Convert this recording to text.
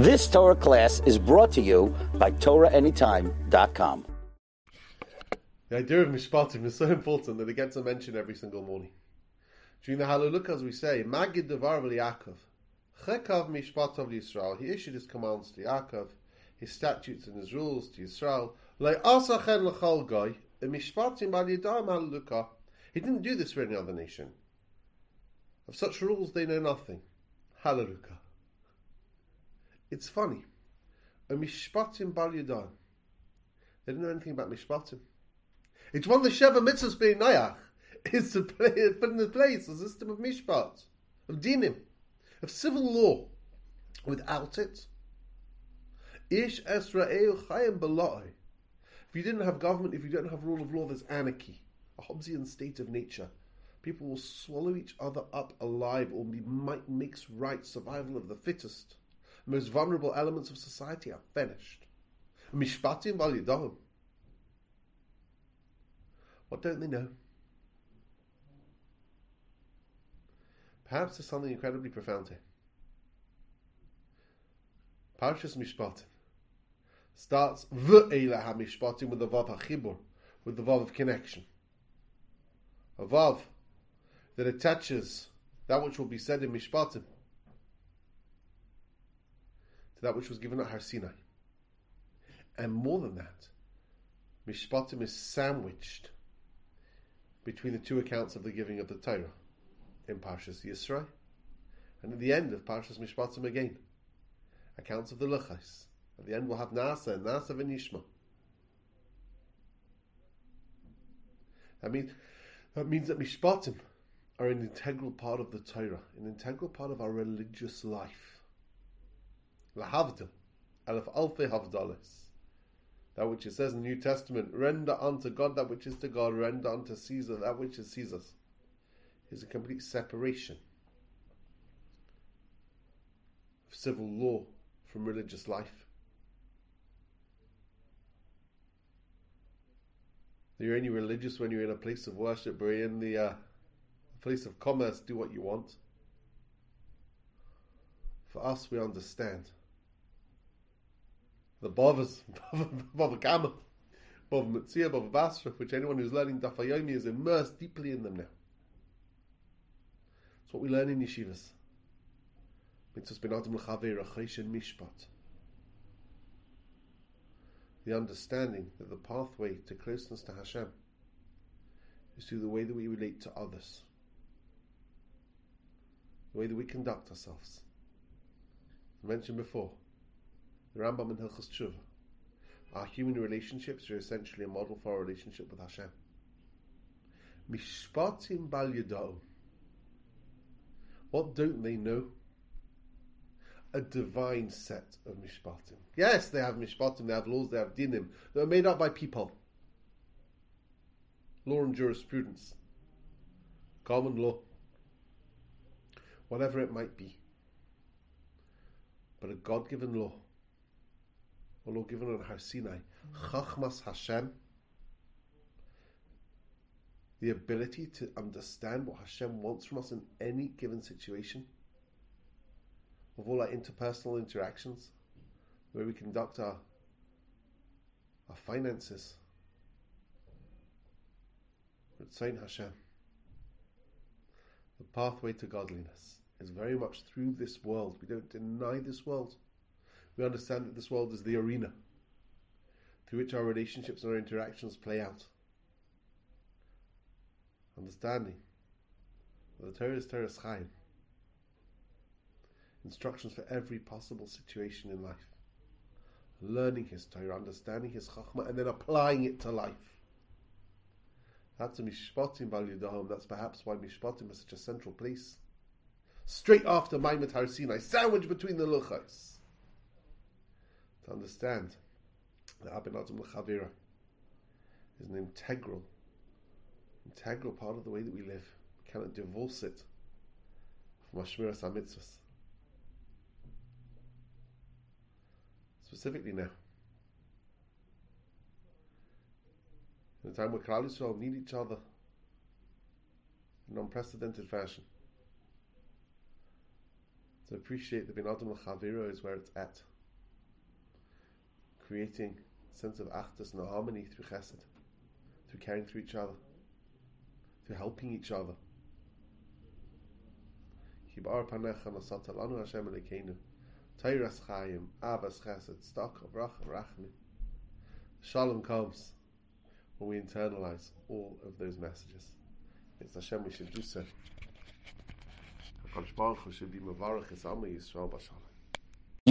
This Torah class is brought to you by TorahAnytime.com. The idea of mishpatim is so important that it gets a mention every single morning. During the Hallelujah, as we say, Magid Devar Yaakov, Chekav Mishpatov Yisrael, he issued his commands to Yaakov, his statutes and his rules to Yisrael, Le'asachen l'chal goy, mishpatim al yadam Hallelujah. He didn't do this for any other nation. Of such rules they know nothing. Hallelujah. It's funny. A mishpatim bal yadam. They didn't know anything about mishpatim. It's one of the Sheva mitzvahs being Nayach is to play, put in place a system of mishpat, of dinim, of civil law. Without it, ish esra'el chayim belai. If you didn't have government, if you don't have rule of law, there's anarchy, a Hobbesian state of nature. People will swallow each other up alive, or be, might makes right survival of the fittest. The most vulnerable elements of society are finished. Mishpatim validahum. What don't they know? Perhaps there's something incredibly profound here. Parshas Mishpatim starts V'eila HaMishpatim with the Vav HaChibur, with the Vav of connection. A Vav that attaches that which will be said in Mishpatim to that which was given at Har Sinai. And more than that, Mishpatim is sandwiched between the two accounts of the giving of the Torah in Parshas Yisro, and at the end of Parshas Mishpatim again, accounts of the Luchais. At the end, we'll have Nasa and Nasa v'Nishma. That means that means that Mishpatim are an integral part of the Torah, an integral part of our religious life. Lahavda, Aleph Alfe Havdalis. That which it says in the New Testament, render unto God that which is to God, render unto Caesar that which is Caesar's, is a complete separation of civil law from religious life. You're only religious when you're in a place of worship, but in the uh, place of commerce, do what you want. For us, we understand the Bavas, Bava Kama, Bava Metzia, Bava Basra, which anyone who's learning Dafayomi is immersed deeply in them now. It's what we learn in yeshivas. The understanding that the pathway to closeness to Hashem is through the way that we relate to others, the way that we conduct ourselves. I mentioned before, the Rambam in Hilchas Tshuva. Our human relationships are essentially a model for our relationship with Hashem. Mishpatim bal yadao. What don't they know? A divine set of mishpatim. Yes, they have mishpatim, they have laws, they have dinim. They are made up by people. Law and jurisprudence. Common law. Whatever it might be. But a God given law law given on Har Sinai, Chachmas Hashem, the ability to understand what Hashem wants from us in any given situation, of all our interpersonal interactions, where we conduct our our finances. Ritzain Hashem. The pathway to godliness is very much through this world. We don't deny this world we understand that this world is the arena through which our relationships and our interactions play out. Understanding the Torah is Torah's Chaim. Instructions for every possible situation in life. Learning His Torah, understanding His Chachma, and then applying it to life. That's a Mishpatim Bal Yudahom. That's perhaps why Mishpatim is such a central place. Straight after Maimet Har Sinai, sandwiched between the Luchas understand that Abinazim L'Chavira is an integral, integral part of the way that we live. We cannot divorce it from Ashmiras HaMitzvahs. Specifically now. In a time where Klal Yisrael need each other in an unprecedented fashion. To appreciate the Adam Chavira is where it's at. Creating sense of achdus and harmony through chesed, through caring for each other, through helping each other. Kibar panecha nasata lanu Hashem Elokeinu, Teiras chayim, Abbas chesed, stock of rach rachmi. Shalom comes when we internalize all of those messages. It's Hashem we should do so. HaKadosh Baruch Hu should be Mavarach Yisrael Bashalom.